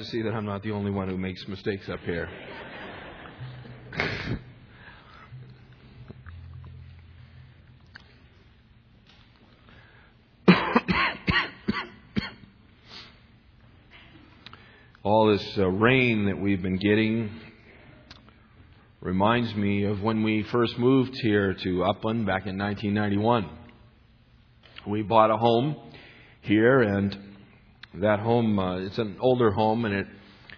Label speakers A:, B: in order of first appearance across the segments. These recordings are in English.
A: to see that I'm not the only one who makes mistakes up here. All this uh, rain that we've been getting reminds me of when we first moved here to Upland back in 1991. We bought a home here and that home, uh, it's an older home, and it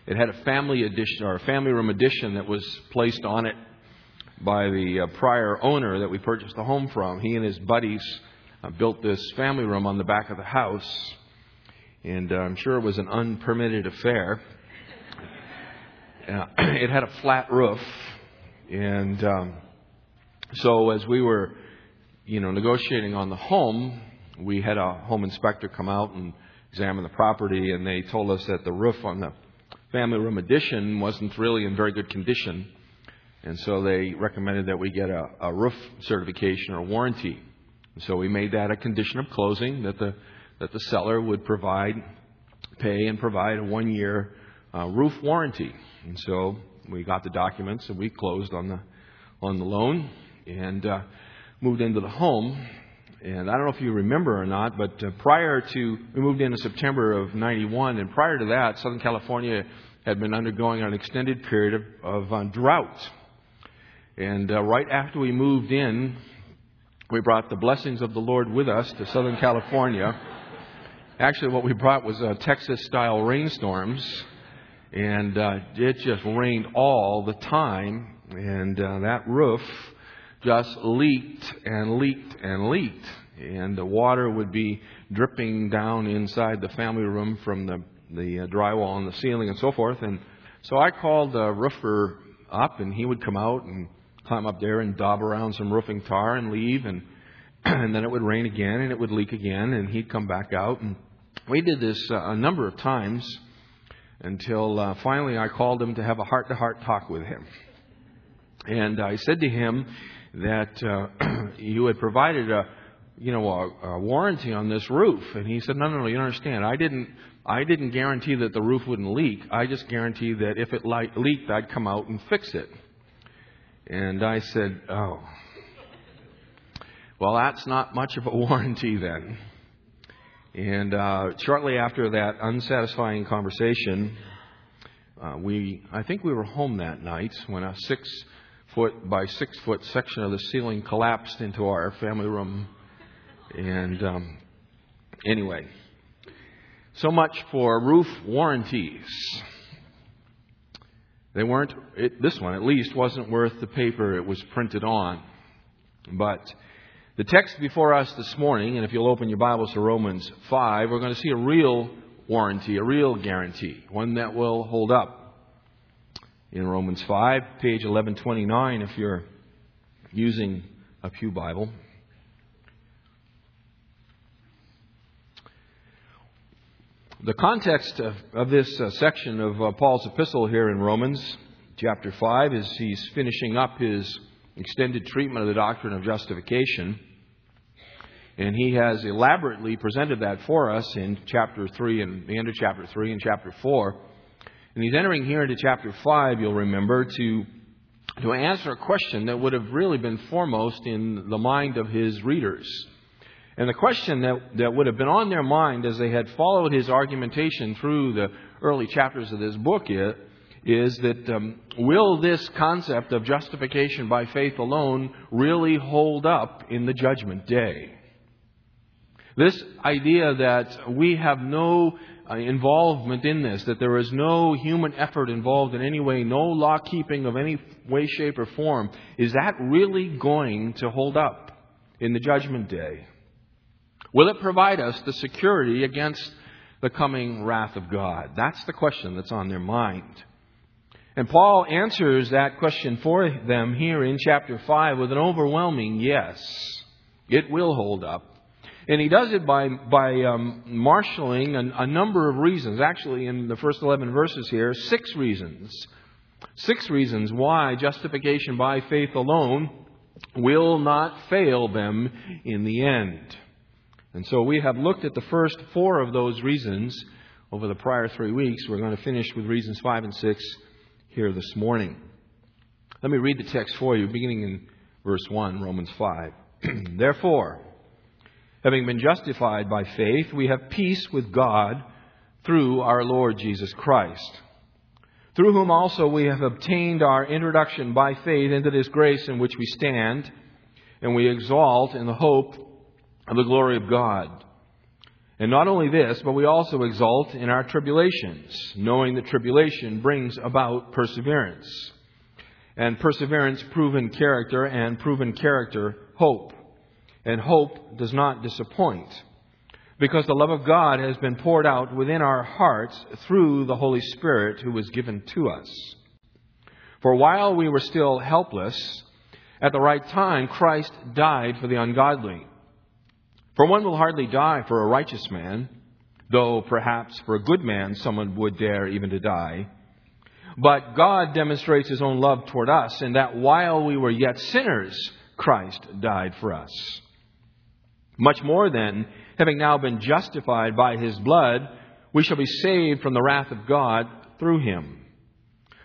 A: it had a family addition or a family room addition that was placed on it by the uh, prior owner that we purchased the home from. He and his buddies uh, built this family room on the back of the house, and uh, I'm sure it was an unpermitted affair. Uh, it had a flat roof, and um, so as we were, you know, negotiating on the home, we had a home inspector come out and examined the property, and they told us that the roof on the family room addition wasn't really in very good condition. And so they recommended that we get a, a roof certification or warranty. And so we made that a condition of closing that the that the seller would provide, pay and provide a one year uh, roof warranty. And so we got the documents and we closed on the on the loan and uh, moved into the home. And I don't know if you remember or not, but uh, prior to, we moved in in September of 91, and prior to that, Southern California had been undergoing an extended period of, of uh, drought. And uh, right after we moved in, we brought the blessings of the Lord with us to Southern California. Actually, what we brought was uh, Texas style rainstorms, and uh, it just rained all the time, and uh, that roof just leaked and leaked and leaked. And the water would be dripping down inside the family room from the, the uh, drywall on the ceiling and so forth. And so I called the roofer up, and he would come out and climb up there and daub around some roofing tar and leave. And, and then it would rain again, and it would leak again, and he'd come back out. And we did this uh, a number of times until uh, finally I called him to have a heart to heart talk with him. And I said to him, that uh, you had provided a you know a, a warranty on this roof. And he said no no no you don't understand. I didn't i didn't guarantee that the roof wouldn't leak. I just guaranteed that if it le- leaked i'd come out and fix it. And i said oh well that's not much of a warranty then. And uh, shortly after that unsatisfying conversation uh, we i think we were home that night when a six foot by six foot section of the ceiling collapsed into our family room. And um, anyway, so much for roof warranties. They weren't, it, this one at least wasn't worth the paper it was printed on. But the text before us this morning, and if you'll open your Bibles to Romans 5, we're going to see a real warranty, a real guarantee, one that will hold up in Romans 5, page 1129, if you're using a Pew Bible. The context of, of this uh, section of uh, Paul's epistle here in Romans chapter 5 is he's finishing up his extended treatment of the doctrine of justification. And he has elaborately presented that for us in chapter 3 and the end of chapter 3 and chapter 4. And he's entering here into chapter 5, you'll remember, to, to answer a question that would have really been foremost in the mind of his readers. And the question that, that would have been on their mind as they had followed his argumentation through the early chapters of this book is, is that um, will this concept of justification by faith alone really hold up in the judgment day? This idea that we have no Uh, involvement in this, that there is no human effort involved in any way, no law keeping of any way, shape, or form, is that really going to hold up? in the judgment day? Will it provide us the security against the coming wrath of God? That's the question that's on their mind. And Paul answers that question for them here in chapter 5 with an overwhelming yes. It will hold up. And he does it by, by um, marshaling a, number of reasons. Actually, in the first 11 verses here, six reasons. Six reasons why justification by faith alone will not fail them in the end. And so we have looked at the first four of those reasons over the prior three weeks. We're going to finish with reasons five and six here this morning. Let me read the text for you, beginning in verse 1, Romans 5. Therefore, having been justified by faith, we have peace with God through our Lord Jesus Christ, through whom also we have obtained our introduction by faith into this grace in which we stand, and we exalt in the hope of the glory of God. And not only this, but we also exult in our tribulations, knowing that tribulation brings about perseverance. And perseverance, proven character, and proven character, hope. And hope does not disappoint, because the love of God has been poured out within our hearts through the Holy Spirit who was given to us. For while we were still helpless, at the right time, Christ died for the ungodly. For one will hardly die for a righteous man, though perhaps for a good man someone would dare even to die. But God demonstrates his own love toward us in that while we were yet sinners, Christ died for us. Much more then, having now been justified by his blood, we shall be saved from the wrath of God through him.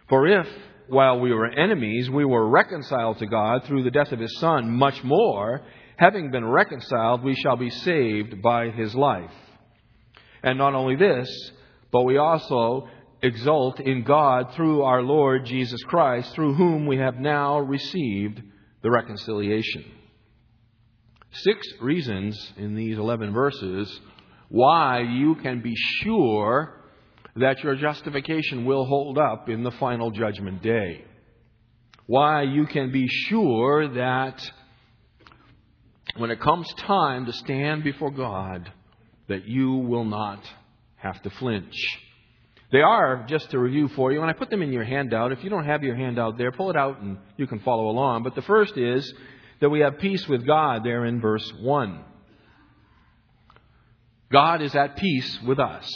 A: For if, while we were enemies, we were reconciled to God through the death of his Son, much more, having been reconciled, we shall be saved by his life. And not only this, but we also exult in God through our Lord Jesus Christ, through whom we have now received the reconciliation. Six reasons in these 11 verses why you can be sure that your justification will hold up in the final judgment day. Why you can be sure that when it comes time to stand before God, that you will not have to flinch. They are, just to review for you, and I put them in your handout. If you don't have your handout there, pull it out and you can follow along. But the first is that we have peace with God there in verse 1. God is at peace with us,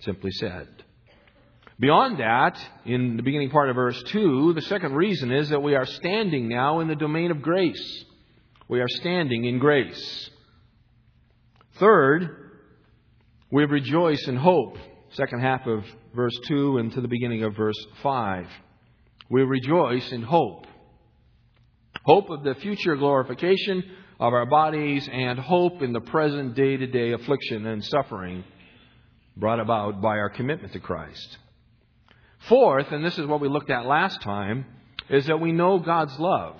A: simply said. Beyond that, in the beginning part of verse 2, the second reason is that we are standing now in the domain of grace. We are standing in grace. Third, we rejoice in hope. Second half of verse 2 and to the beginning of verse 5. We rejoice in hope. Hope of the future glorification of our bodies and hope in the present day to day affliction and suffering brought about by our commitment to Christ. Fourth, and this is what we looked at last time, is that we know God's love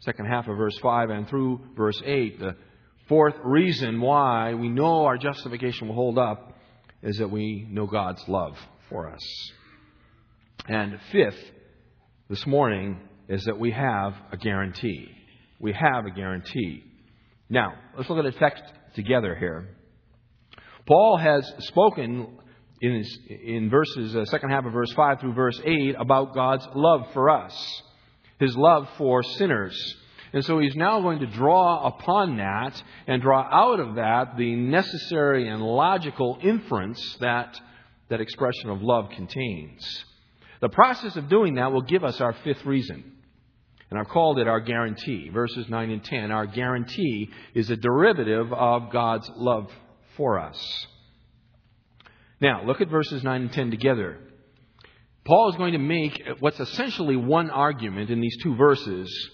A: second half of verse 5 and through verse 8. The fourth reason why we know our justification will hold up is that we know God's love for us. And fifth, this morning, is that we have a guarantee. We have a guarantee. Now, let's look at the text together here. Paul has spoken in, his, in verses, uh, second half of verse 5 through verse 8 about God's love for us his love for sinners. And so he's now going to draw upon that and draw out of that the necessary and logical inference that that expression of love contains. The process of doing that will give us our fifth reason. And I've called it our guarantee. Verses 9 and 10. Our guarantee is a derivative of God's love for us. Now, look at verses 9 and 10 together. Paul is going to make what's essentially one argument in these two verses,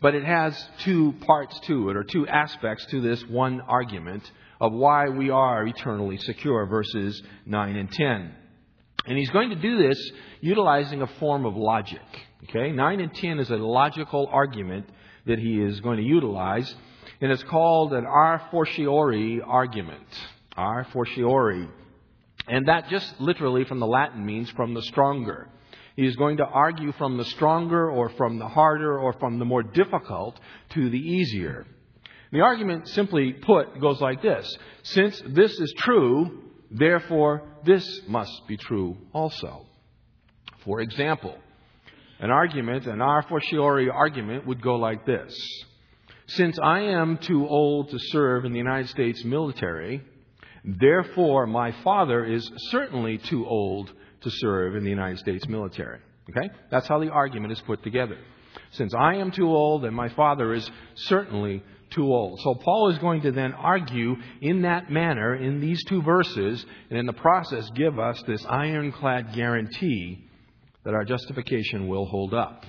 A: but it has two parts to it, or two aspects to this one argument of why we are eternally secure, verses 9 and 10. And he's going to do this utilizing a form of logic. Okay? 9 and 10 is a logical argument that he is going to utilize, and it's called an a fortiori argument. A fortiori. And that just literally from the Latin means from the stronger. He is going to argue from the stronger or from the harder or from the more difficult to the easier. The argument, simply put, goes like this Since this is true, therefore this must be true also. For example, an argument, an a fortiori argument, would go like this Since I am too old to serve in the United States military, therefore my father is certainly too old to serve in the United States military. Okay? That's how the argument is put together. Since I am too old and my father is certainly too old. So Paul is going to then argue in that manner in these two verses, and in the process give us this ironclad guarantee that our justification will hold up.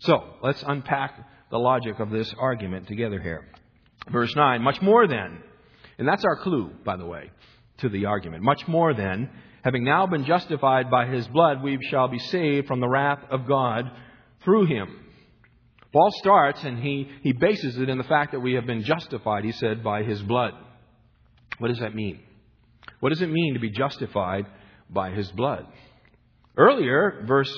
A: So, let's unpack the logic of this argument together here. Verse 9, much more than, and that's our clue, by the way, to the argument. Much more than, having now been justified by his blood, we shall be saved from the wrath of God through him. Paul starts and he, he bases it in the fact that we have been justified, he said, by his blood. What does that mean? What does it mean to be justified by his blood? Earlier, verse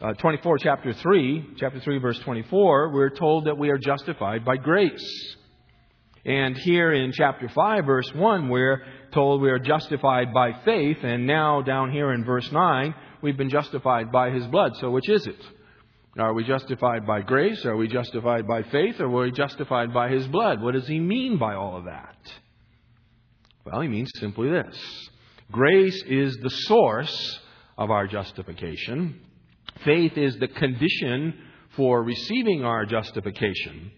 A: uh, 24, chapter 3, chapter 3, verse 24, we're told that we are justified by grace. And here in chapter 5, verse 1, we're told we are justified by faith. And now, down here in verse 9, we've been justified by his blood. So, which is it? Are we justified by grace? Are we justified by faith? Or are we justified by His blood? What does He mean by all of that? Well, He means simply this grace is the source of our justification, faith is the condition for receiving our justification.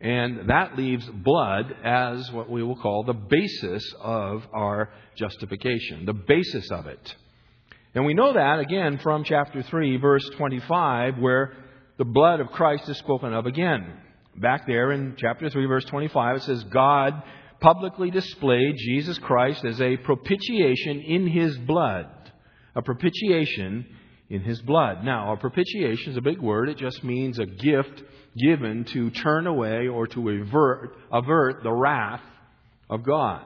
A: And that leaves blood as what we will call the basis of our justification, the basis of it. And we know that, again, from chapter 3, verse 25, where the blood of Christ is spoken of again. Back there in chapter 3, verse 25, it says, God publicly displayed Jesus Christ as a propitiation in his blood. A propitiation in his blood. Now, a propitiation is a big word. It just means a gift given to turn away or to avert, avert the wrath of God.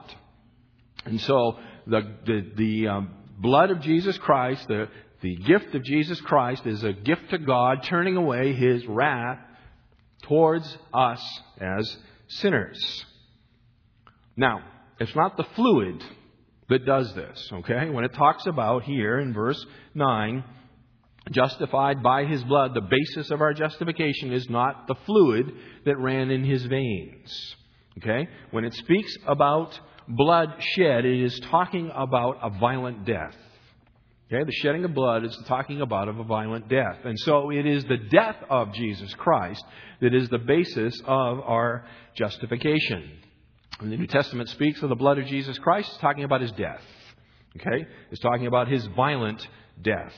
A: And so the, the, the um, blood of Jesus Christ, the, the gift of Jesus Christ, is a gift to God, turning away his wrath towards us as sinners. Now, it's not the fluid that does this, okay? When it talks about here in verse 9, justified by his blood, the basis of our justification is not the fluid that ran in his veins, okay? When it speaks about blood shed, it is talking about a violent death. Okay, the shedding of blood is talking about of a violent death. And so it is the death of Jesus Christ that is the basis of our justification. When the New Testament speaks of the blood of Jesus Christ, it's talking about his death. Okay? It's talking about his violent death.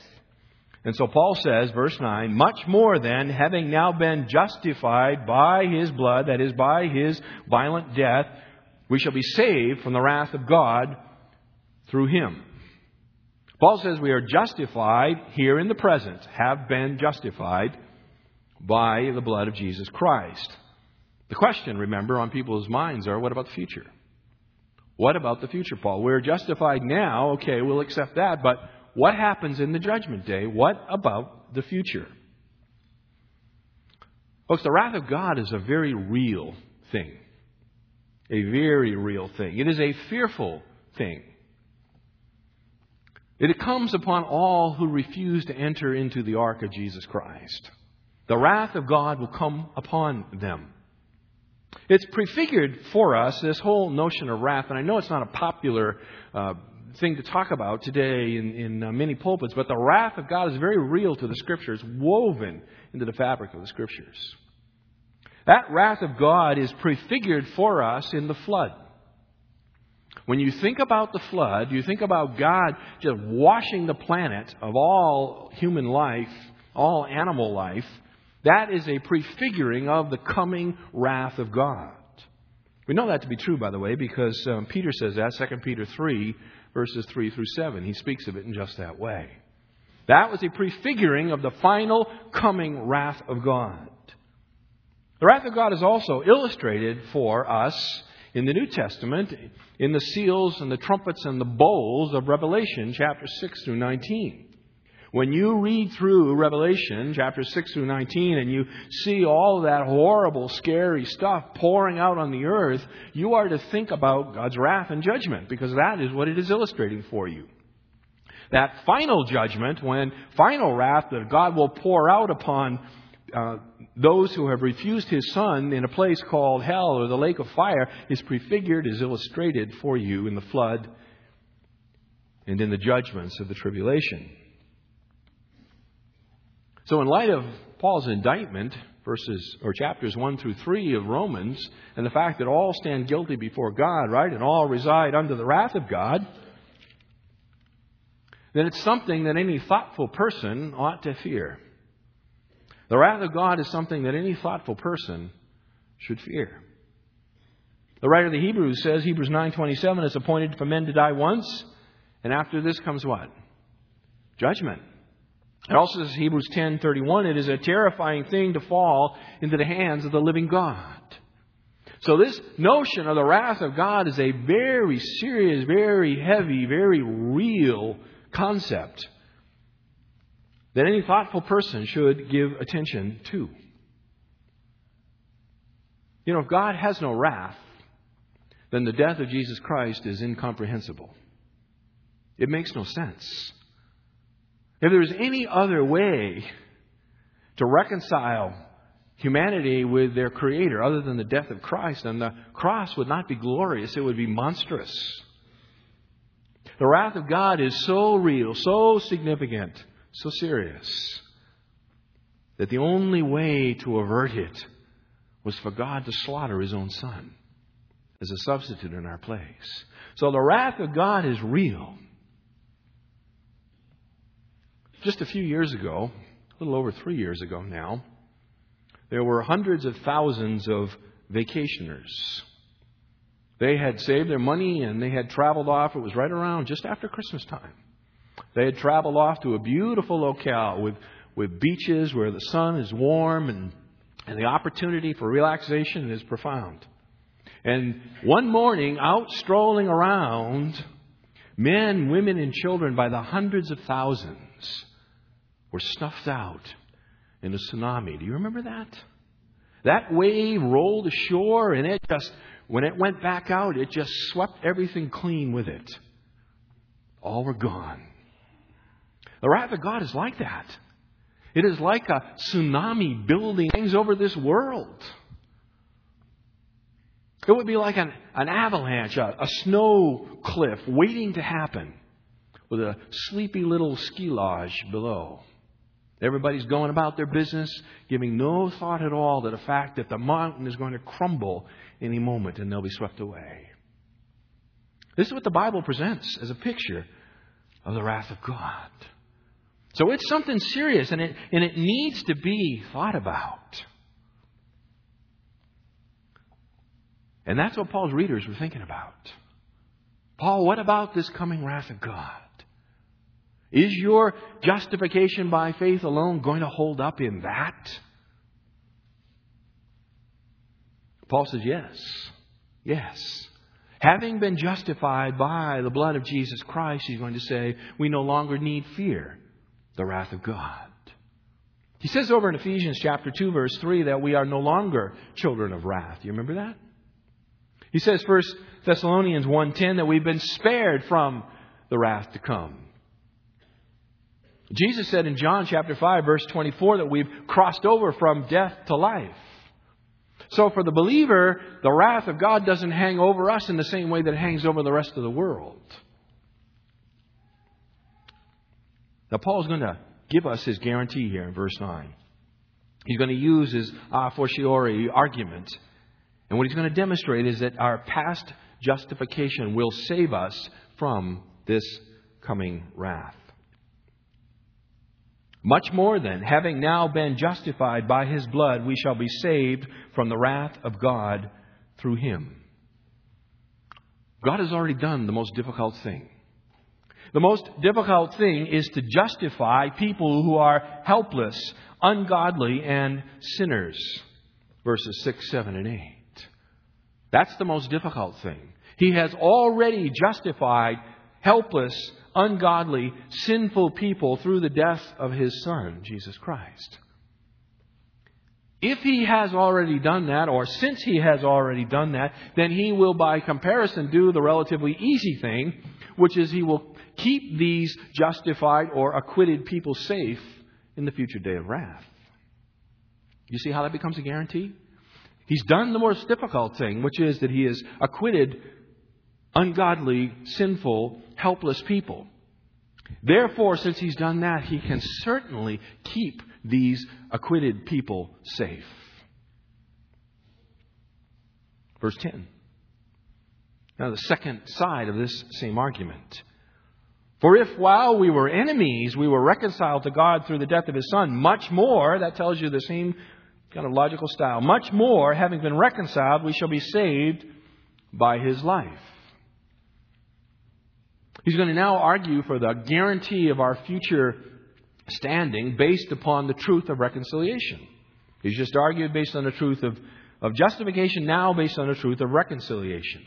A: And so Paul says, verse 9, much more than having now been justified by his blood, that is, by his violent death, we shall be saved from the wrath of God through him. Paul says we are justified here in the present, have been justified by the blood of Jesus Christ. The question, remember, on people's minds are what about the future? What about the future, Paul? We're justified now, okay, we'll accept that, but what happens in the judgment day? What about the future? Folks, the wrath of God is a very real thing a very real thing. It is a fearful thing. It comes upon all who refuse to enter into the ark of Jesus Christ. The wrath of God will come upon them. It's prefigured for us, this whole notion of wrath, and I know it's not a popular uh, thing to talk about today in, in uh, many pulpits, but the wrath of God is very real to the Scriptures, woven into the fabric of the Scriptures. That wrath of God is prefigured for us in the flood. When you think about the flood, you think about God just washing the planet of all human life, all animal life. That is a prefiguring of the coming wrath of God. We know that to be true, by the way, because um, Peter says that, 2 Peter 3, verses 3 through 7. He speaks of it in just that way. That was a prefiguring of the final coming wrath of God. The wrath of God is also illustrated for us in the New Testament in the seals and the trumpets and the bowls of Revelation chapter 6 through 19. When you read through Revelation, chapter 6 through 19, and you see all that horrible, scary stuff pouring out on the earth, you are to think about God's wrath and judgment, because that is what it is illustrating for you. That final judgment, when final wrath that God will pour out upon uh, those who have refused his son in a place called hell or the lake of fire, is prefigured, is illustrated for you in the flood and in the judgments of the tribulation. So, in light of Paul's indictment, verses or chapters 1 through 3 of Romans, and the fact that all stand guilty before God, right, and all reside under the wrath of God, then it's something that any thoughtful person ought to fear. The wrath of God is something that any thoughtful person should fear. The writer of the Hebrews says, Hebrews 9:27, it's appointed for men to die once, and after this comes what? Judgment. It also says Hebrews 10:31, it is a terrifying thing to fall into the hands of the living God. So this notion of the wrath of God is a very serious, very heavy, very real concept that any thoughtful person should give attention to. You know, if God has no wrath, then the death of Jesus Christ is incomprehensible. It makes no sense. If there was any other way to reconcile humanity with their Creator other than the death of Christ, then the cross would not be glorious, it would be monstrous. The wrath of God is so real, so significant, so serious, that the only way to avert it was for God to slaughter His own Son as a substitute in our place. So the wrath of God is real. Just a few years ago, a little over three years ago now, there were hundreds of thousands of vacationers. They had saved their money and they had traveled off. It was right around just after Christmas time. They had traveled off to a beautiful locale with, with beaches where the sun is warm and, and the opportunity for relaxation is profound. And one morning, out strolling around, men, women, and children by the hundreds of thousands were snuffed out in a tsunami. Do you remember that? That wave rolled ashore and it just, when it went back out, it just swept everything clean with it. All were gone. The wrath of God is like that. It is like a tsunami building things over this world. It would be like an, an avalanche, a, a snow cliff waiting to happen with a sleepy little ski lodge below. Everybody's going about their business, giving no thought at all to the fact that the mountain is going to crumble any moment and they'll be swept away. This is what the Bible presents as a picture of the wrath of God. So it's something serious and it, and it needs to be thought about. And that's what Paul's readers were thinking about. Paul, what about this coming wrath of God? Is your justification by faith alone going to hold up in that? Paul says, yes. Yes. Having been justified by the blood of Jesus Christ, he's going to say, we no longer need fear the wrath of God. He says over in Ephesians chapter 2 verse 3 that we are no longer children of wrath. You remember that? He says 1 Thessalonians 1:10 that we've been spared from the wrath to come. Jesus said in John chapter 5 verse 24 that we've crossed over from death to life. So for the believer, the wrath of God doesn't hang over us in the same way that it hangs over the rest of the world. Now Paul's going to give us his guarantee here in verse 9. He's going to use his a fortiori argument. And what he's going to demonstrate is that our past justification will save us from this coming wrath. Much more than, having now been justified by his blood, we shall be saved from the wrath of God through him. God has already done the most difficult thing. The most difficult thing is to justify people who are helpless, ungodly, and sinners. Verses 6, 7, and 8. That's the most difficult thing. He has already justified helpless, ungodly, sinful people through the death of his Son, Jesus Christ. If he has already done that, or since he has already done that, then he will, by comparison, do the relatively easy thing, which is he will keep these justified or acquitted people safe in the future day of wrath. You see how that becomes a guarantee? He's done the most difficult thing, which is that he has acquitted ungodly, sinful, helpless people. Therefore, since he's done that, he can certainly keep these acquitted people safe. Verse 10. Now, the second side of this same argument. For if while we were enemies, we were reconciled to God through the death of his Son, much more, that tells you the same kind of logical style, much more, having been reconciled, we shall be saved by his life. He's going to now argue for the guarantee of our future standing based upon the truth of reconciliation. He's just argued based on the truth of, of justification, now based on the truth of reconciliation.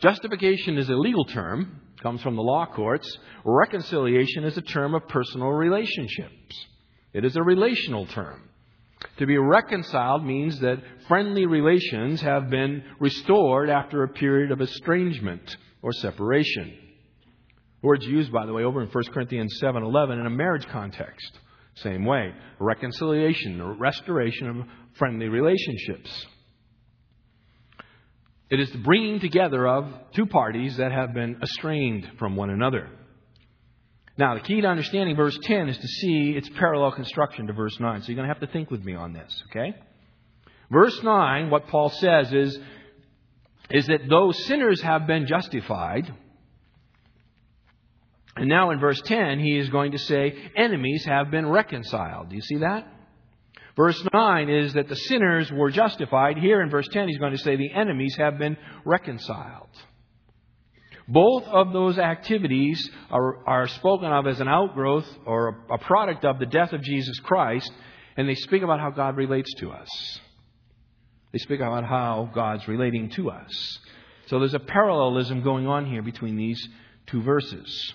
A: Justification is a legal term, comes from the law courts. Reconciliation is a term of personal relationships. It is a relational term. To be reconciled means that friendly relations have been restored after a period of estrangement or separation. Words used, by the way, over in 1 Corinthians 7:11 in a marriage context. Same way, reconciliation, restoration of friendly relationships. It is the bringing together of two parties that have been estranged from one another. Now, the key to understanding verse 10 is to see its parallel construction to verse 9. So you're going to have to think with me on this, okay? Verse 9, what Paul says is, is that though sinners have been justified, and now in verse 10, he is going to say, enemies have been reconciled. Do you see that? Verse 9 is that the sinners were justified. Here in verse 10, he's going to say the enemies have been reconciled. Both of those activities are, are spoken of as an outgrowth or a, a product of the death of Jesus Christ, and they speak about how God relates to us. They speak about how God's relating to us. So there's a parallelism going on here between these two verses.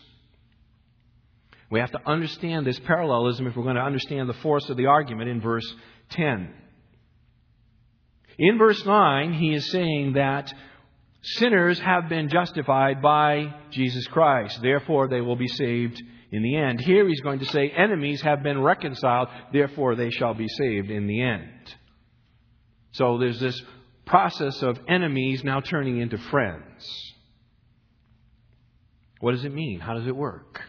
A: We have to understand this parallelism if we're going to understand the force of the argument in verse 10. In verse 9, he is saying that sinners have been justified by Jesus Christ. Therefore, they will be saved in the end. Here he's going to say, enemies have been reconciled. Therefore, they shall be saved in the end. So there's this process of enemies now turning into friends. What does it mean? How does it work?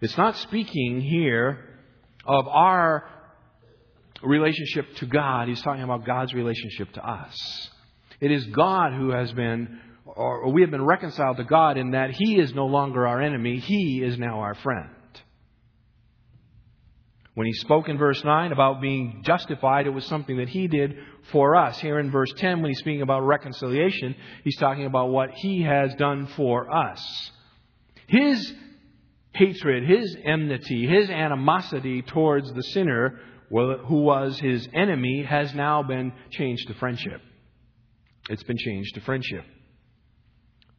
A: It's not speaking here of our relationship to God. He's talking about God's relationship to us. It is God who has been, or we have been reconciled to God in that He is no longer our enemy. He is now our friend. When he spoke in verse 9 about being justified, it was something that he did for us. Here in verse 10, when he's speaking about reconciliation, he's talking about what he has done for us. His hatred, his enmity, his animosity towards the sinner who was his enemy has now been changed to friendship. It's been changed to friendship.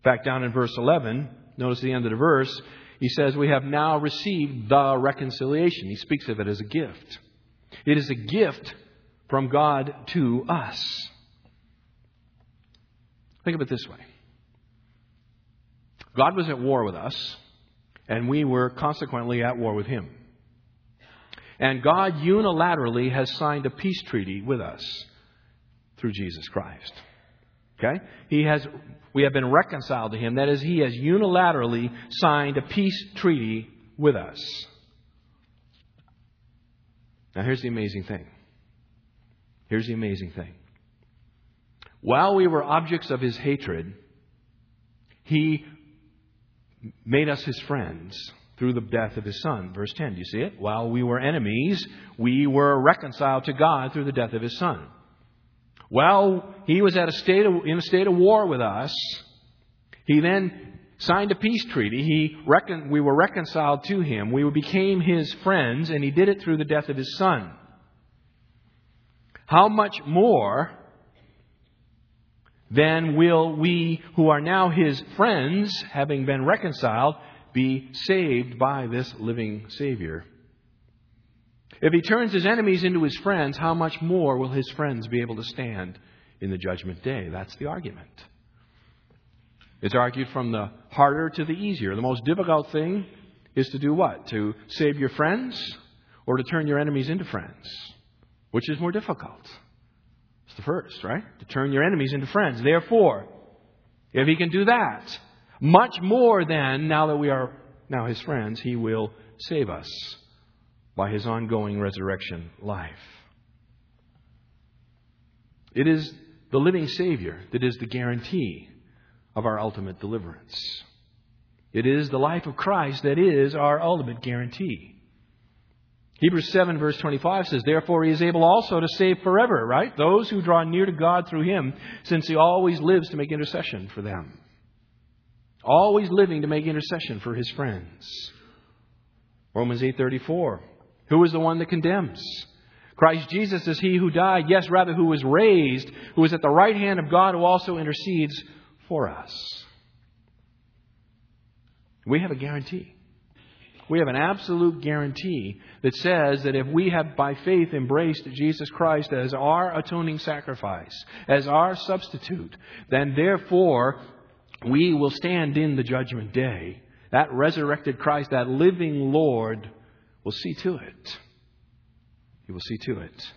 A: Back down in verse 11, notice the end of the verse, he says, We have now received the reconciliation. He speaks of it as a gift. It is a gift from God to us. Think of it this way God was at war with us and we were consequently at war with him. And God unilaterally has signed a peace treaty with us through Jesus Christ. Okay? He has, we have been reconciled to him. That is, he has unilaterally signed a peace treaty with us. Now, here's the amazing thing. Here's the amazing thing. While we were objects of his hatred, he made us his friends through the death of his son. Verse 10, do you see it? While we were enemies, we were reconciled to God through the death of his son. While he was at a state of, in a state of war with us, he then signed a peace treaty. He we were reconciled to him. We became his friends, and he did it through the death of his son. How much more then will we, who are now his friends, having been reconciled, be saved by this living Savior. If he turns his enemies into his friends, how much more will his friends be able to stand in the judgment day? That's the argument. It's argued from the harder to the easier. The most difficult thing is to do what? To save your friends or to turn your enemies into friends? Which is more difficult? It's the first, right? To turn your enemies into friends. Therefore, if he can do that, much more than now that we are now his friends, he will save us by his ongoing resurrection life. It is the living Savior that is the guarantee of our ultimate deliverance. It is the life of Christ that is our ultimate guarantee. Hebrews 7 verse 25 says, Therefore he is able also to save forever, right? Those who draw near to God through him, since he always lives to make intercession for them. Always living to make intercession for his friends. Romans 8:34. Who is the one that condemns? Christ Jesus is he who died, yes, rather who was raised, who is at the right hand of God who also intercedes for us. We have a guarantee. We have an absolute guarantee that says that if we have by faith embraced Jesus Christ as our atoning sacrifice, as our substitute, then therefore we will stand in the judgment day. That resurrected Christ, that living Lord, will see to it. He will see to it.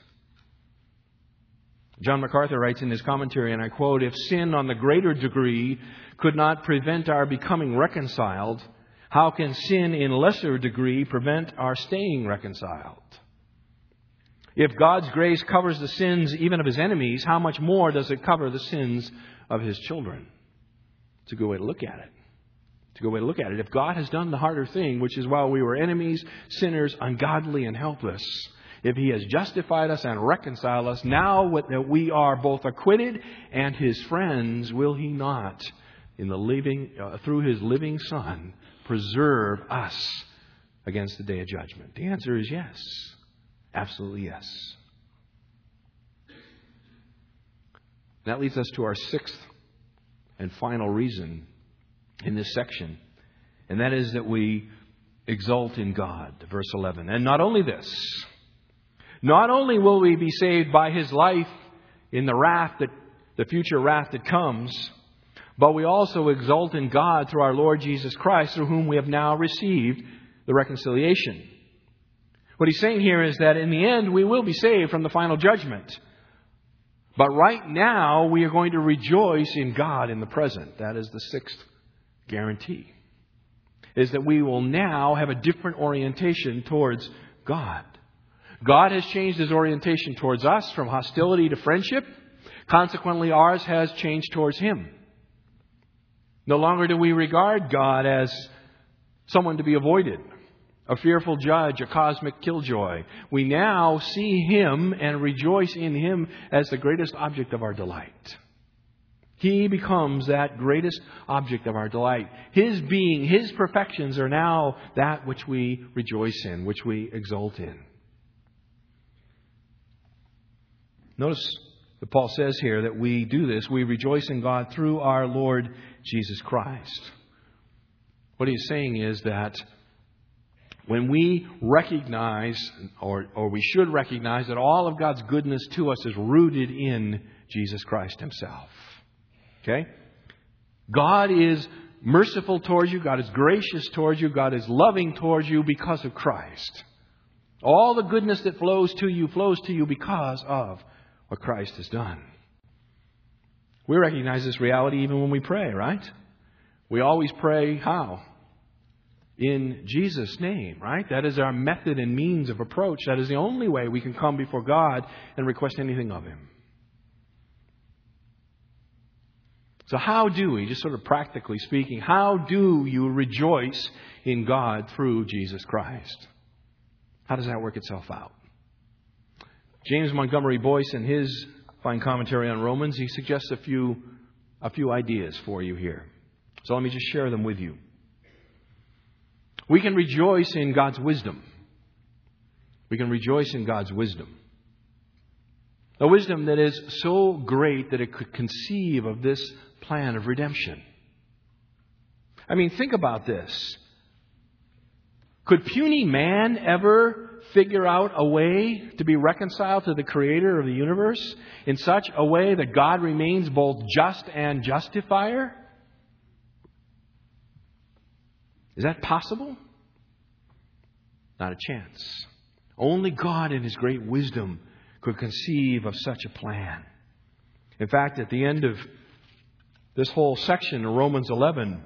A: John MacArthur writes in his commentary, and I quote, If sin on the greater degree could not prevent our becoming reconciled, how can sin in lesser degree prevent our staying reconciled? If God's grace covers the sins even of his enemies, how much more does it cover the sins of his children? It's a good way to look at it. It's a good way to look at it. If God has done the harder thing, which is while we were enemies, sinners, ungodly, and helpless, if he has justified us and reconciled us, now that we are both acquitted and his friends, will he not, in the living, uh, through his living Son, preserve us against the day of judgment? The answer is yes. Absolutely yes. That leads us to our sixth and final reason in this section, and that is that we exult in God. Verse 11. And not only this, not only will we be saved by his life in the wrath that the future wrath that comes, but we also exult in God through our Lord Jesus Christ, through whom we have now received the reconciliation. What he's saying here is that in the end we will be saved from the final judgment. But right now we are going to rejoice in God in the present. That is the sixth guarantee. Is that we will now have a different orientation towards God. God has changed his orientation towards us from hostility to friendship. Consequently, ours has changed towards him. No longer do we regard God as someone to be avoided, a fearful judge, a cosmic killjoy. We now see him and rejoice in him as the greatest object of our delight. He becomes that greatest object of our delight. His being, His perfections are now that which we rejoice in, which we exult in. Notice that Paul says here that we do this, we rejoice in God through our Lord Jesus Christ. What he's saying is that when we recognize, or, or we should recognize, that all of God's goodness to us is rooted in Jesus Christ Himself. Okay? God is merciful towards you, God is gracious towards you, God is loving towards you because of Christ. All the goodness that flows to you flows to you because of what Christ has done. We recognize this reality even when we pray, right? We always pray how? In Jesus' name, right? That is our method and means of approach. That is the only way we can come before God and request anything of Him. So, how do we, just sort of practically speaking, how do you rejoice in God through Jesus Christ? How does that work itself out? James Montgomery Boice, in his fine commentary on Romans, he suggests a few, a few ideas for you here. So let me just share them with you. We can rejoice in God's wisdom. We can rejoice in God's wisdom. A wisdom that is so great that it could conceive of this plan of redemption. I mean, think about this. Could puny man ever figure out a way to be reconciled to the creator of the universe in such a way that God remains both just and justifier? Is that possible? Not a chance. Only God in His great wisdom could conceive of such a plan. In fact, at the end of this whole section in Romans 11,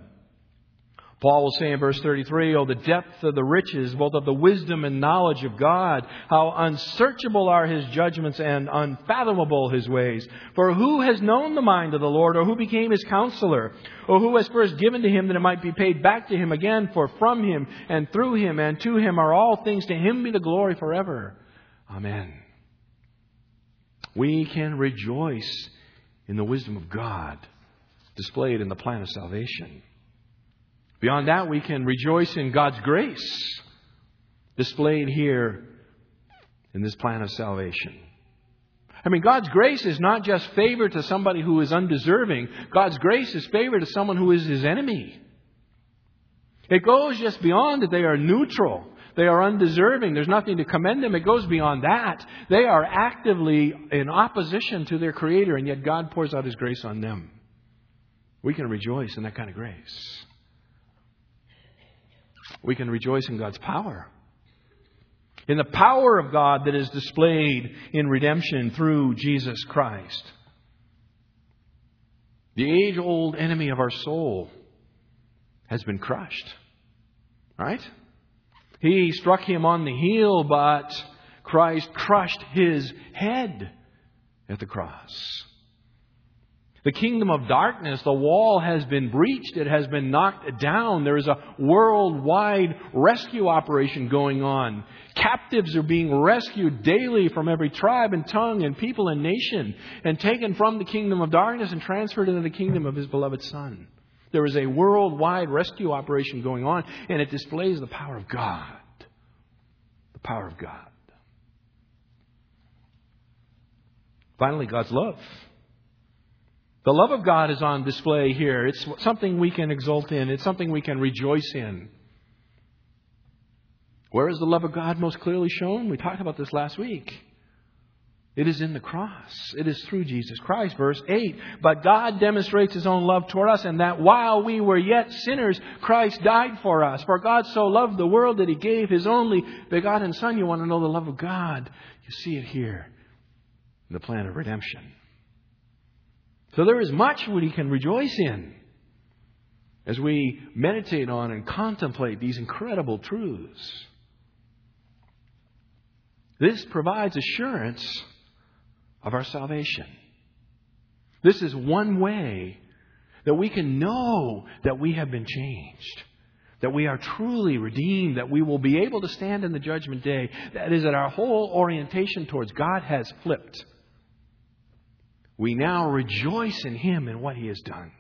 A: Paul will say in verse 33, Oh, the depth of the riches, both of the wisdom and knowledge of God. How unsearchable are his judgments and unfathomable his ways. For who has known the mind of the Lord, or who became his counselor? Or who has first given to him that it might be paid back to him again? For from him and through him and to him are all things. To him be the glory forever. Amen. We can rejoice in the wisdom of God displayed in the plan of salvation. Beyond that, we can rejoice in God's grace displayed here in this plan of salvation. I mean, God's grace is not just favor to somebody who is undeserving. God's grace is favor to someone who is his enemy. It goes just beyond that they are neutral. They are undeserving. There's nothing to commend them. It goes beyond that. They are actively in opposition to their Creator, and yet God pours out His grace on them. We can rejoice in that kind of grace. We can rejoice in God's power. In the power of God that is displayed in redemption through Jesus Christ. The age old enemy of our soul has been crushed. Right? He struck him on the heel, but Christ crushed his head at the cross. The kingdom of darkness, the wall has been breached. It has been knocked down. There is a worldwide rescue operation going on. Captives are being rescued daily from every tribe and tongue and people and nation and taken from the kingdom of darkness and transferred into the kingdom of his beloved Son. There is a worldwide rescue operation going on, and it displays the power of God. The power of God. Finally, God's love. The love of God is on display here. It's something we can exult in, it's something we can rejoice in. Where is the love of God most clearly shown? We talked about this last week. It is in the cross. It is through Jesus Christ. Verse 8. But God demonstrates His own love toward us, and that while we were yet sinners, Christ died for us. For God so loved the world that He gave His only begotten Son. You want to know the love of God? You see it here in the plan of redemption. So there is much we can rejoice in as we meditate on and contemplate these incredible truths. This provides assurance of our salvation. This is one way that we can know that we have been changed, that we are truly redeemed, that we will be able to stand in the judgment day. That is, that our whole orientation towards God has flipped we now rejoice in Him and what He has done.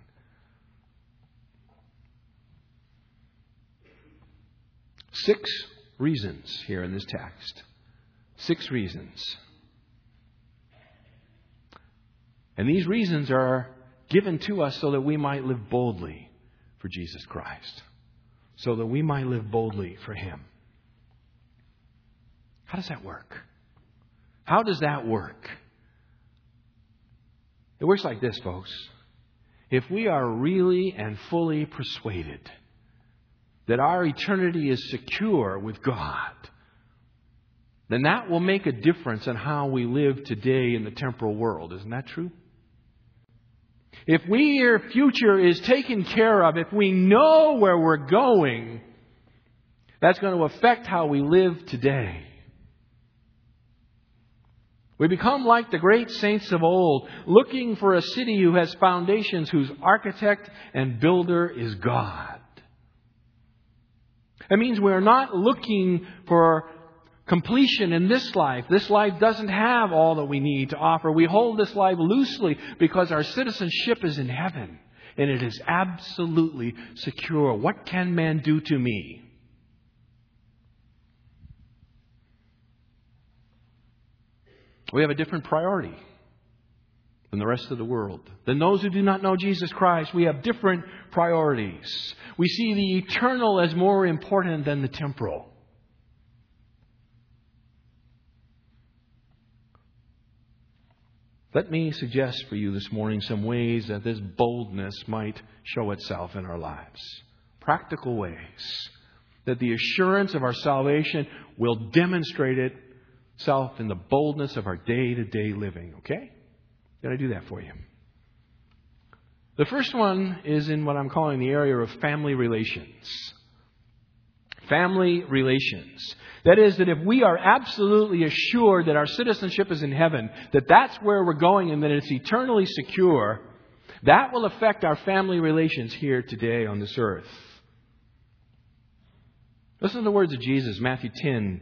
A: Six reasons here in this text. Six reasons. And these reasons are given to us so that we might live boldly for Jesus Christ, so that we might live boldly for Him. How does that work? How does that work? It works like this, folks. If we are really and fully persuaded that our eternity is secure with God, then that will make a difference in how we live today in the temporal world. Isn't that true? If we, our future is taken care of, if we know where we're going, that's going to affect how we live today. We become like the great saints of old, looking for a city who has foundations, whose architect and builder is God. That means we're not looking for completion in this life. This life doesn't have all that we need to offer. We hold this life loosely because our citizenship is in heaven and it is absolutely secure. What can man do to me? We have a different priority. than the rest of the world. Than those who do not know Jesus Christ, we have different priorities. We see the eternal as more important than the temporal. Let me suggest for you this morning some ways that this boldness might show itself in our lives. Practical ways that the assurance of our salvation will demonstrate itself in the boldness of our day to day living. Okay? Got to do that for you. The first one is in what I'm calling the area of family relations. Family relations. That is, that if we are absolutely assured that our citizenship is in heaven, that that's where we're going and that it's eternally secure, that will affect our family relations here today on this earth. Listen to the words of Jesus, Matthew 10,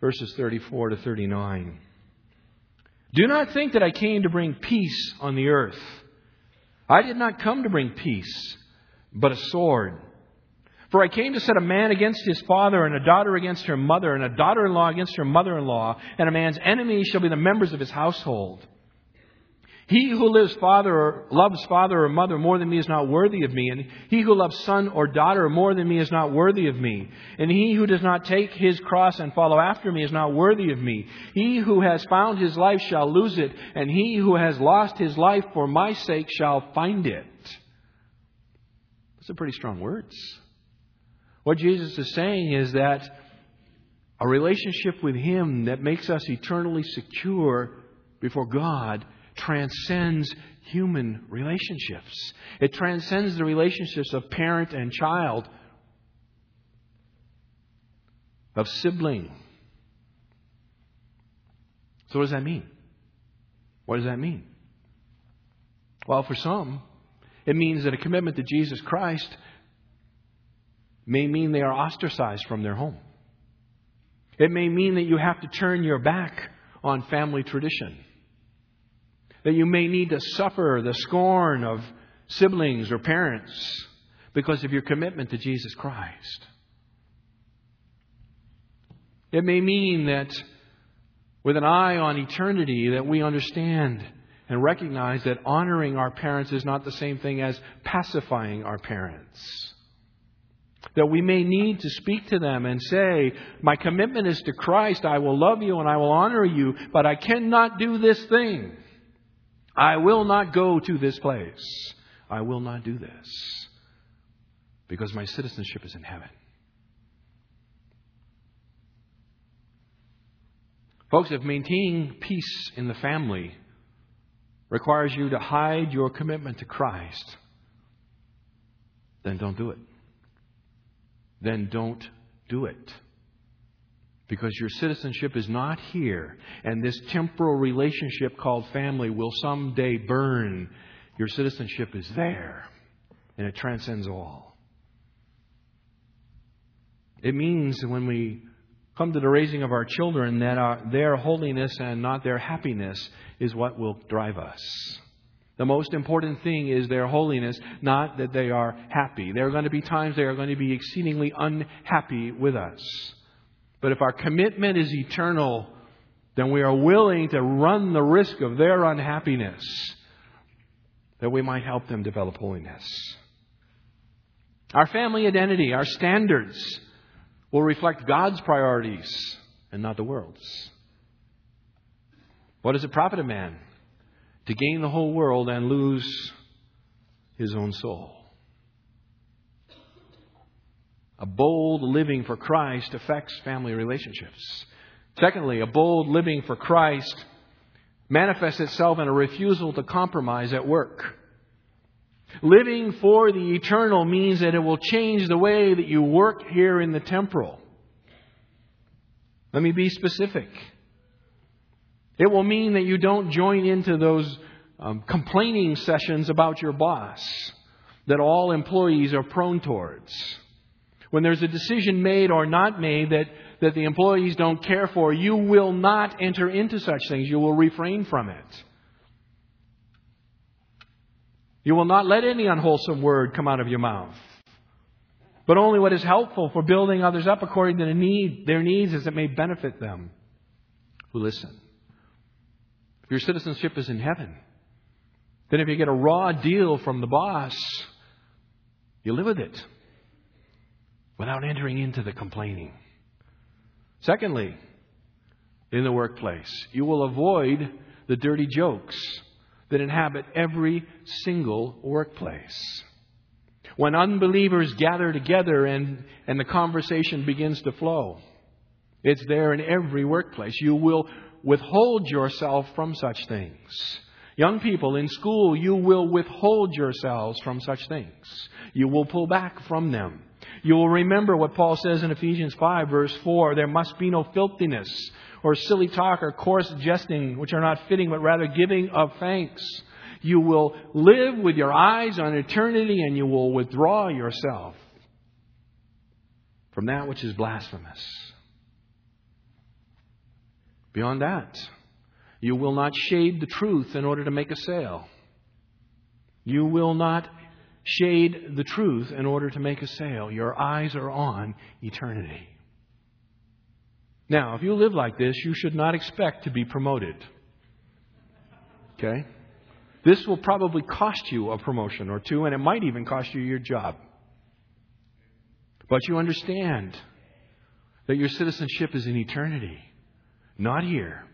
A: verses 34 to 39. Do not think that I came to bring peace on the earth. I did not come to bring peace, but a sword. For I came to set a man against his father, and a daughter against her mother, and a daughter in law against her mother in law, and a man's enemies shall be the members of his household. He who lives father or loves father or mother more than me is not worthy of me, and he who loves son or daughter more than me is not worthy of me. And he who does not take his cross and follow after me is not worthy of me. He who has found his life shall lose it, and he who has lost his life for my sake shall find it. Those are pretty strong words. What Jesus is saying is that a relationship with Him that makes us eternally secure before God transcends human relationships. It transcends the relationships of parent and child, of sibling. So, what does that mean? What does that mean? Well, for some, it means that a commitment to Jesus Christ may mean they are ostracized from their home. It may mean that you have to turn your back on family tradition that you may need to suffer the scorn of siblings or parents because of your commitment to Jesus Christ. It may mean that with an eye on eternity that we understand and recognize that honoring our parents is not the same thing as pacifying our parents. That we may need to speak to them and say, My commitment is to Christ. I will love you and I will honor you, but I cannot do this thing. I will not go to this place. I will not do this because my citizenship is in heaven. Folks, if maintaining peace in the family requires you to hide your commitment to Christ, then don't do it. Then don't do it because your citizenship is not here, and this temporal relationship called family will someday burn. Your citizenship is there, and it transcends all. It means when we come to the raising of our children that our, their holiness and not their happiness is what will drive us. The most important thing is their holiness, not that they are happy. There are going to be times they are going to be exceedingly unhappy with us. But if our commitment is eternal, then we are willing to run the risk of their unhappiness that we might help them develop holiness. Our family identity, our standards, will reflect God's priorities and not the world's. What does it profit a man to gain the whole world and lose his own soul? A bold living for Christ affects family relationships. Secondly, a bold living for Christ manifests itself in a refusal to compromise at work. Living for the eternal means that it will change the way that you work here in the temporal. Let me be specific. It will mean that you don't join into those um, complaining sessions about your boss that all employees are prone towards. When there's a decision made or not made that, that the employees don't care for, you will not enter into such things. You will refrain from it. You will not let any unwholesome word come out of your mouth, but only what is helpful for building others up according to the need, their needs as it may benefit them who listen. If your citizenship is in heaven, Then if you get a raw deal from the boss, you live with it without entering into the complaining. Secondly, in the workplace, you will avoid the dirty jokes that inhabit every single workplace. When unbelievers gather together and, and the conversation begins to flow, it's there in every workplace. You will withhold yourself from such things. Young people in school, you will withhold yourselves from such things. You will pull back from them. You will remember what Paul says in Ephesians 5, verse 4 there must be no filthiness or silly talk or coarse jesting, which are not fitting, but rather giving of thanks. You will live with your eyes on eternity and you will withdraw yourself from that which is blasphemous. Beyond that, you will not shade the truth in order to make a sale. You will not shade the truth in order to make a sale. Your eyes are on eternity. Now, if you live like this, you should not expect to be promoted. Okay? This will probably cost you a promotion or two, and it might even cost you your job. But you understand that your citizenship is in eternity, not here.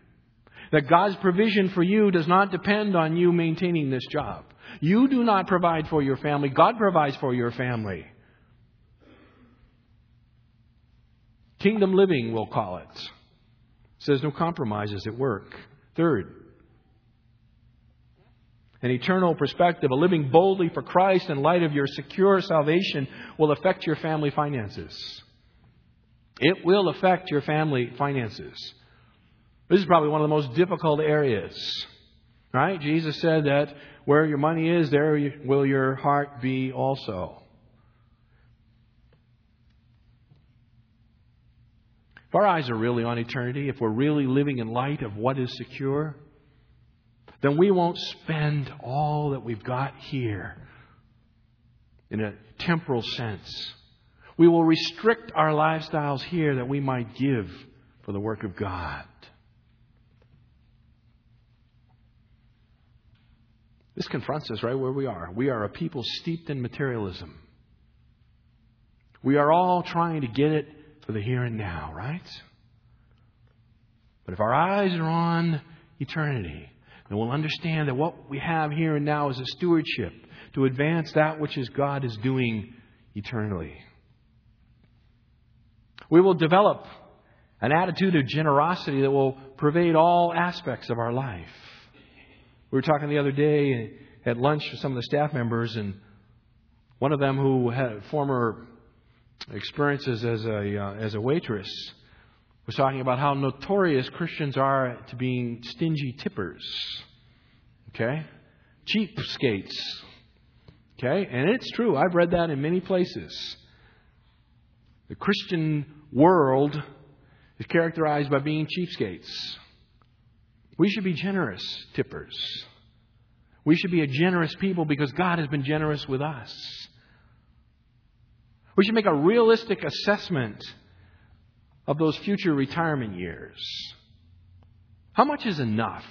A: That God's provision for you does not depend on you maintaining this job. You do not provide for your family, God provides for your family. Kingdom living, we'll call it. says no compromises at work. Third, an eternal perspective, a living boldly for Christ in light of your secure salvation will affect your family finances. It will affect your family finances. This is probably one of the most difficult areas. Right? Jesus said that where your money is, there will your heart be also. If our eyes are really on eternity, if we're really living in light of what is secure, then we won't spend all that we've got here in a temporal sense. We will restrict our lifestyles here that we might give for the work of God. This confronts us right where we are. We are a people steeped in materialism. We are all trying to get it for the here and now, right? But if our eyes are on eternity, then we'll understand that what we have here and now is a stewardship to advance that which is God is doing eternally. We will develop an attitude of generosity that will pervade all aspects of our life. We were talking the other day at lunch with some of the staff members, and one of them who had former experiences as a uh, as a waitress was talking about how notorious Christians are to being stingy tippers. Okay, cheapskates. Okay, and it's true. I've read that in many places. The Christian world is characterized by being cheapskates. We should be generous tippers. We should be a generous people because God has been generous with us. We should make a realistic assessment of those future retirement years. How much is enough?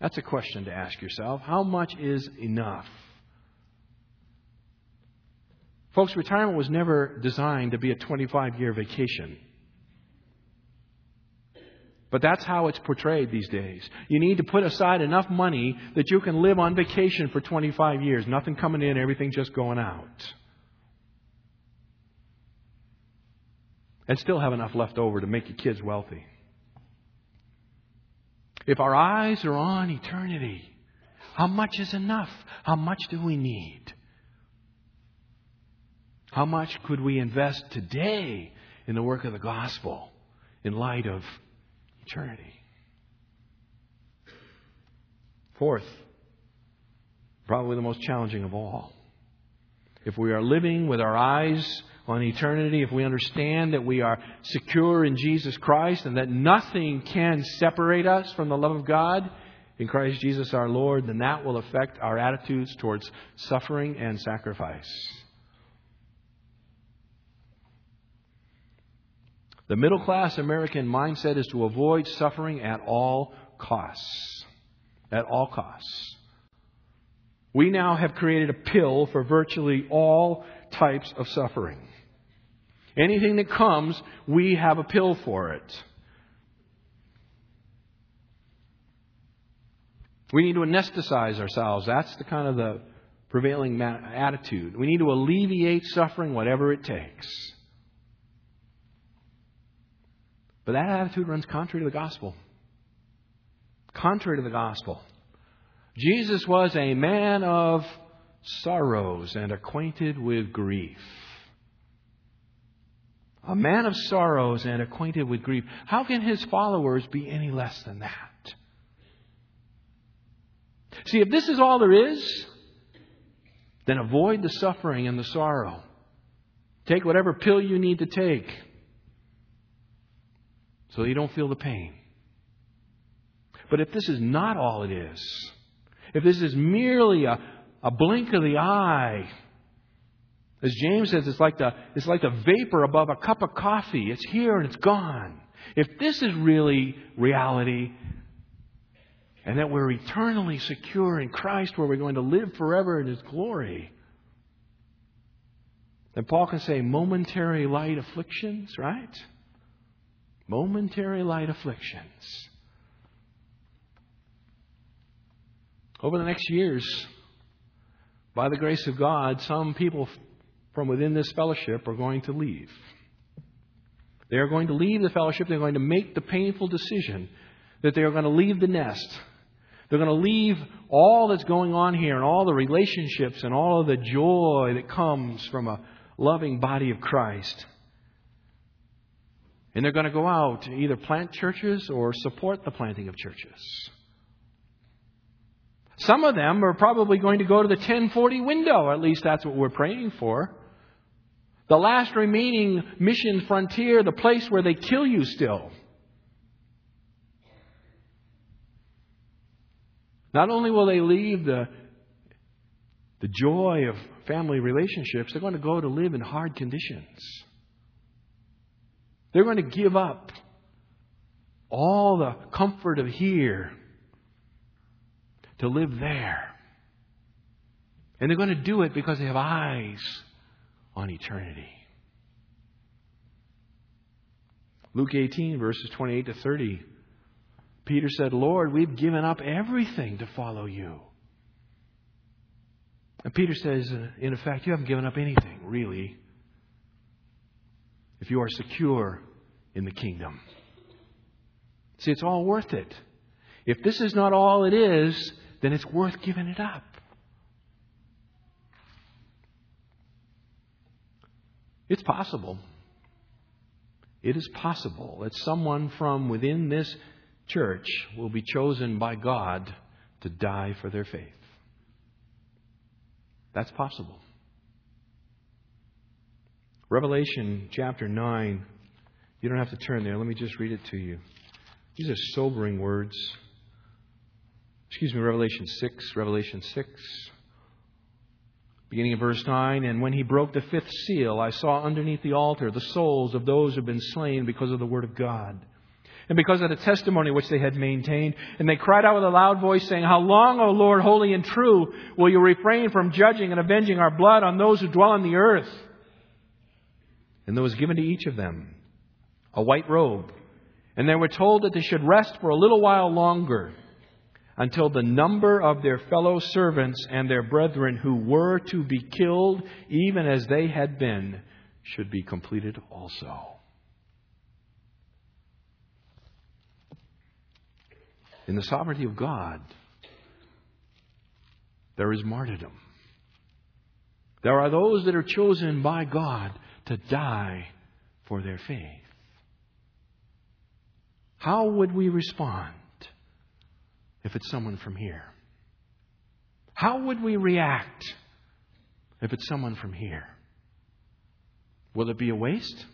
A: That's a question to ask yourself. How much is enough? Folks, retirement was never designed to be a 25 year vacation. But that's how it's portrayed these days. You need to put aside enough money that you can live on vacation for 25 years. Nothing coming in, everything just going out. And still have enough left over to make your kids wealthy. If our eyes are on eternity, how much is enough? How much do we need? How much could we invest today in the work of the gospel in light of eternity. Fourth, probably the most challenging of all. If we are living with our eyes on eternity, if we understand that we are secure in Jesus Christ and that nothing can separate us from the love of God in Christ Jesus our Lord, then that will affect our attitudes towards suffering and sacrifice. The middle class American mindset is to avoid suffering at all costs. At all costs. We now have created a pill for virtually all types of suffering. Anything that comes, we have a pill for it. We need to anesthetize ourselves. That's the kind of the prevailing attitude. We need to alleviate suffering whatever it takes. But that attitude runs contrary to the gospel. Contrary to the gospel. Jesus was a man of sorrows and acquainted with grief. A man of sorrows and acquainted with grief. How can his followers be any less than that? See, if this is all there is, then avoid the suffering and the sorrow. Take whatever pill you need to take so you don't feel the pain. But if this is not all it is, if this is merely a, a blink of the eye, as James says, it's like, the, it's like the vapor above a cup of coffee. It's here and it's gone. If this is really reality, and that we're eternally secure in Christ, where we're going to live forever in His glory, then Paul can say momentary light afflictions, right? Momentary light afflictions. Over the next years, by the grace of God, some people from within this fellowship are going to leave. They are going to leave the fellowship. They're going to make the painful decision that they are going to leave the nest. They're going to leave all that's going on here and all the relationships and all of the joy that comes from a loving body of Christ. And they're going to go out to either plant churches or support the planting of churches. Some of them are probably going to go to the 1040 window. At least that's what we're praying for. The last remaining mission frontier, the place where they kill you still. Not only will they leave the, the joy of family relationships, they're going to go to live in hard conditions. They're going to give up all the comfort of here to live there. And they're going to do it because they have eyes on eternity. Luke 18, verses 28 to 30. Peter said, Lord, we've given up everything to follow you. And Peter says, in effect, you haven't given up anything, really, if you are secure in the kingdom. See, it's all worth it. If this is not all it is, then it's worth giving it up. It's possible. It is possible that someone from within this church will be chosen by God to die for their faith. That's possible. Revelation chapter 9. You don't have to turn there. Let me just read it to you. These are sobering words excuse me, Revelation 6, Revelation 6. Beginning of verse 9, and when he broke the fifth seal, I saw underneath the altar the souls of those who have been slain because of the word of God and because of the testimony which they had maintained. And they cried out with a loud voice, saying, How long, O Lord, holy and true, will you refrain from judging and avenging our blood on those who dwell on the earth? And there was given to each of them a white robe, and they were told that they should rest for a little while longer until the number of their fellow servants and their brethren who were to be killed, even as they had been, should be completed also. In the sovereignty of God, there is martyrdom. There are those that are chosen by God to die for their faith. How would we respond? if it's someone from here? How would we react if it's someone from here? Will it be a waste?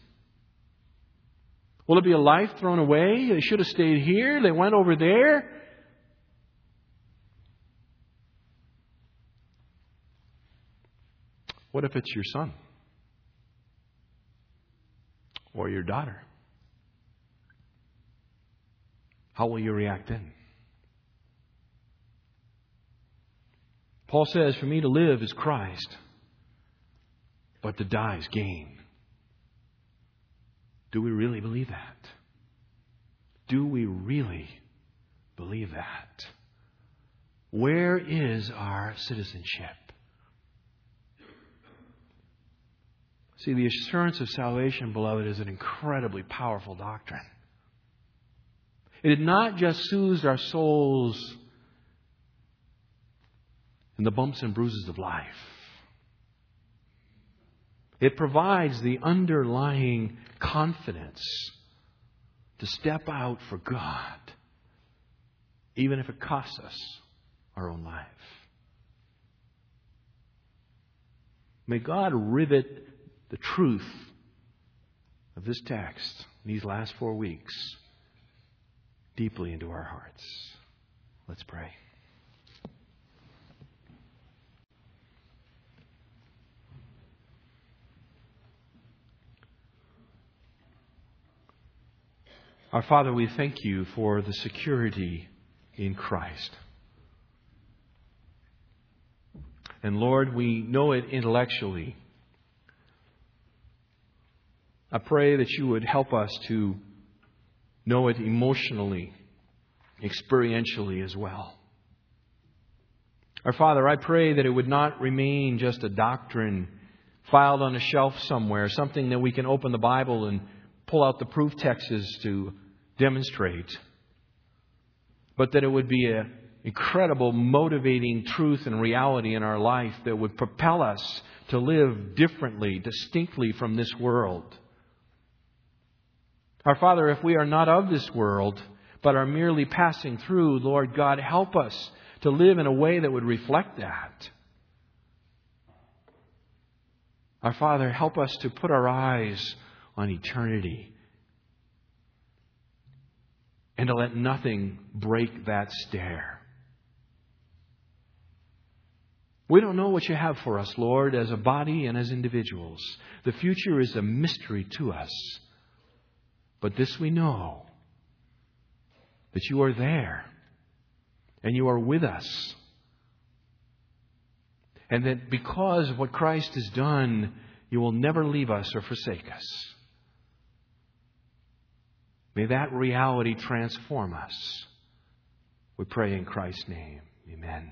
A: Will it be a life thrown away? They should have stayed here. They went over there. What if it's your son? Or your daughter? How will you react then? Paul says, For me to live is Christ, but to die is gain. Do we really believe that? Do we really believe that? Where is our citizenship? See, the assurance of salvation, beloved, is an incredibly powerful doctrine. It had not just soothed our souls in the bumps and bruises of life. It provides the underlying confidence to step out for God, even if it costs us our own life. May God rivet the truth of this text these last four weeks deeply into our hearts. Let's pray. Our Father, we thank you for the security in Christ. And Lord, we know it intellectually. I pray that you would help us to know it emotionally, experientially as well. Our Father, I pray that it would not remain just a doctrine filed on a shelf somewhere, something that we can open the Bible and pull out the proof texts to demonstrate, but that it would be an incredible motivating truth and reality in our life that would propel us to live differently, distinctly from this world. Our Father, if we are not of this world, but are merely passing through, Lord God, help us to live in a way that would reflect that. Our Father, help us to put our eyes on eternity and to let nothing break that stare. We don't know what you have for us, Lord, as a body and as individuals. The future is a mystery to us. But this we know that you are there and you are with us. And that because of what Christ has done, you will never leave us or forsake us. May that reality transform us. We pray in Christ's name. Amen.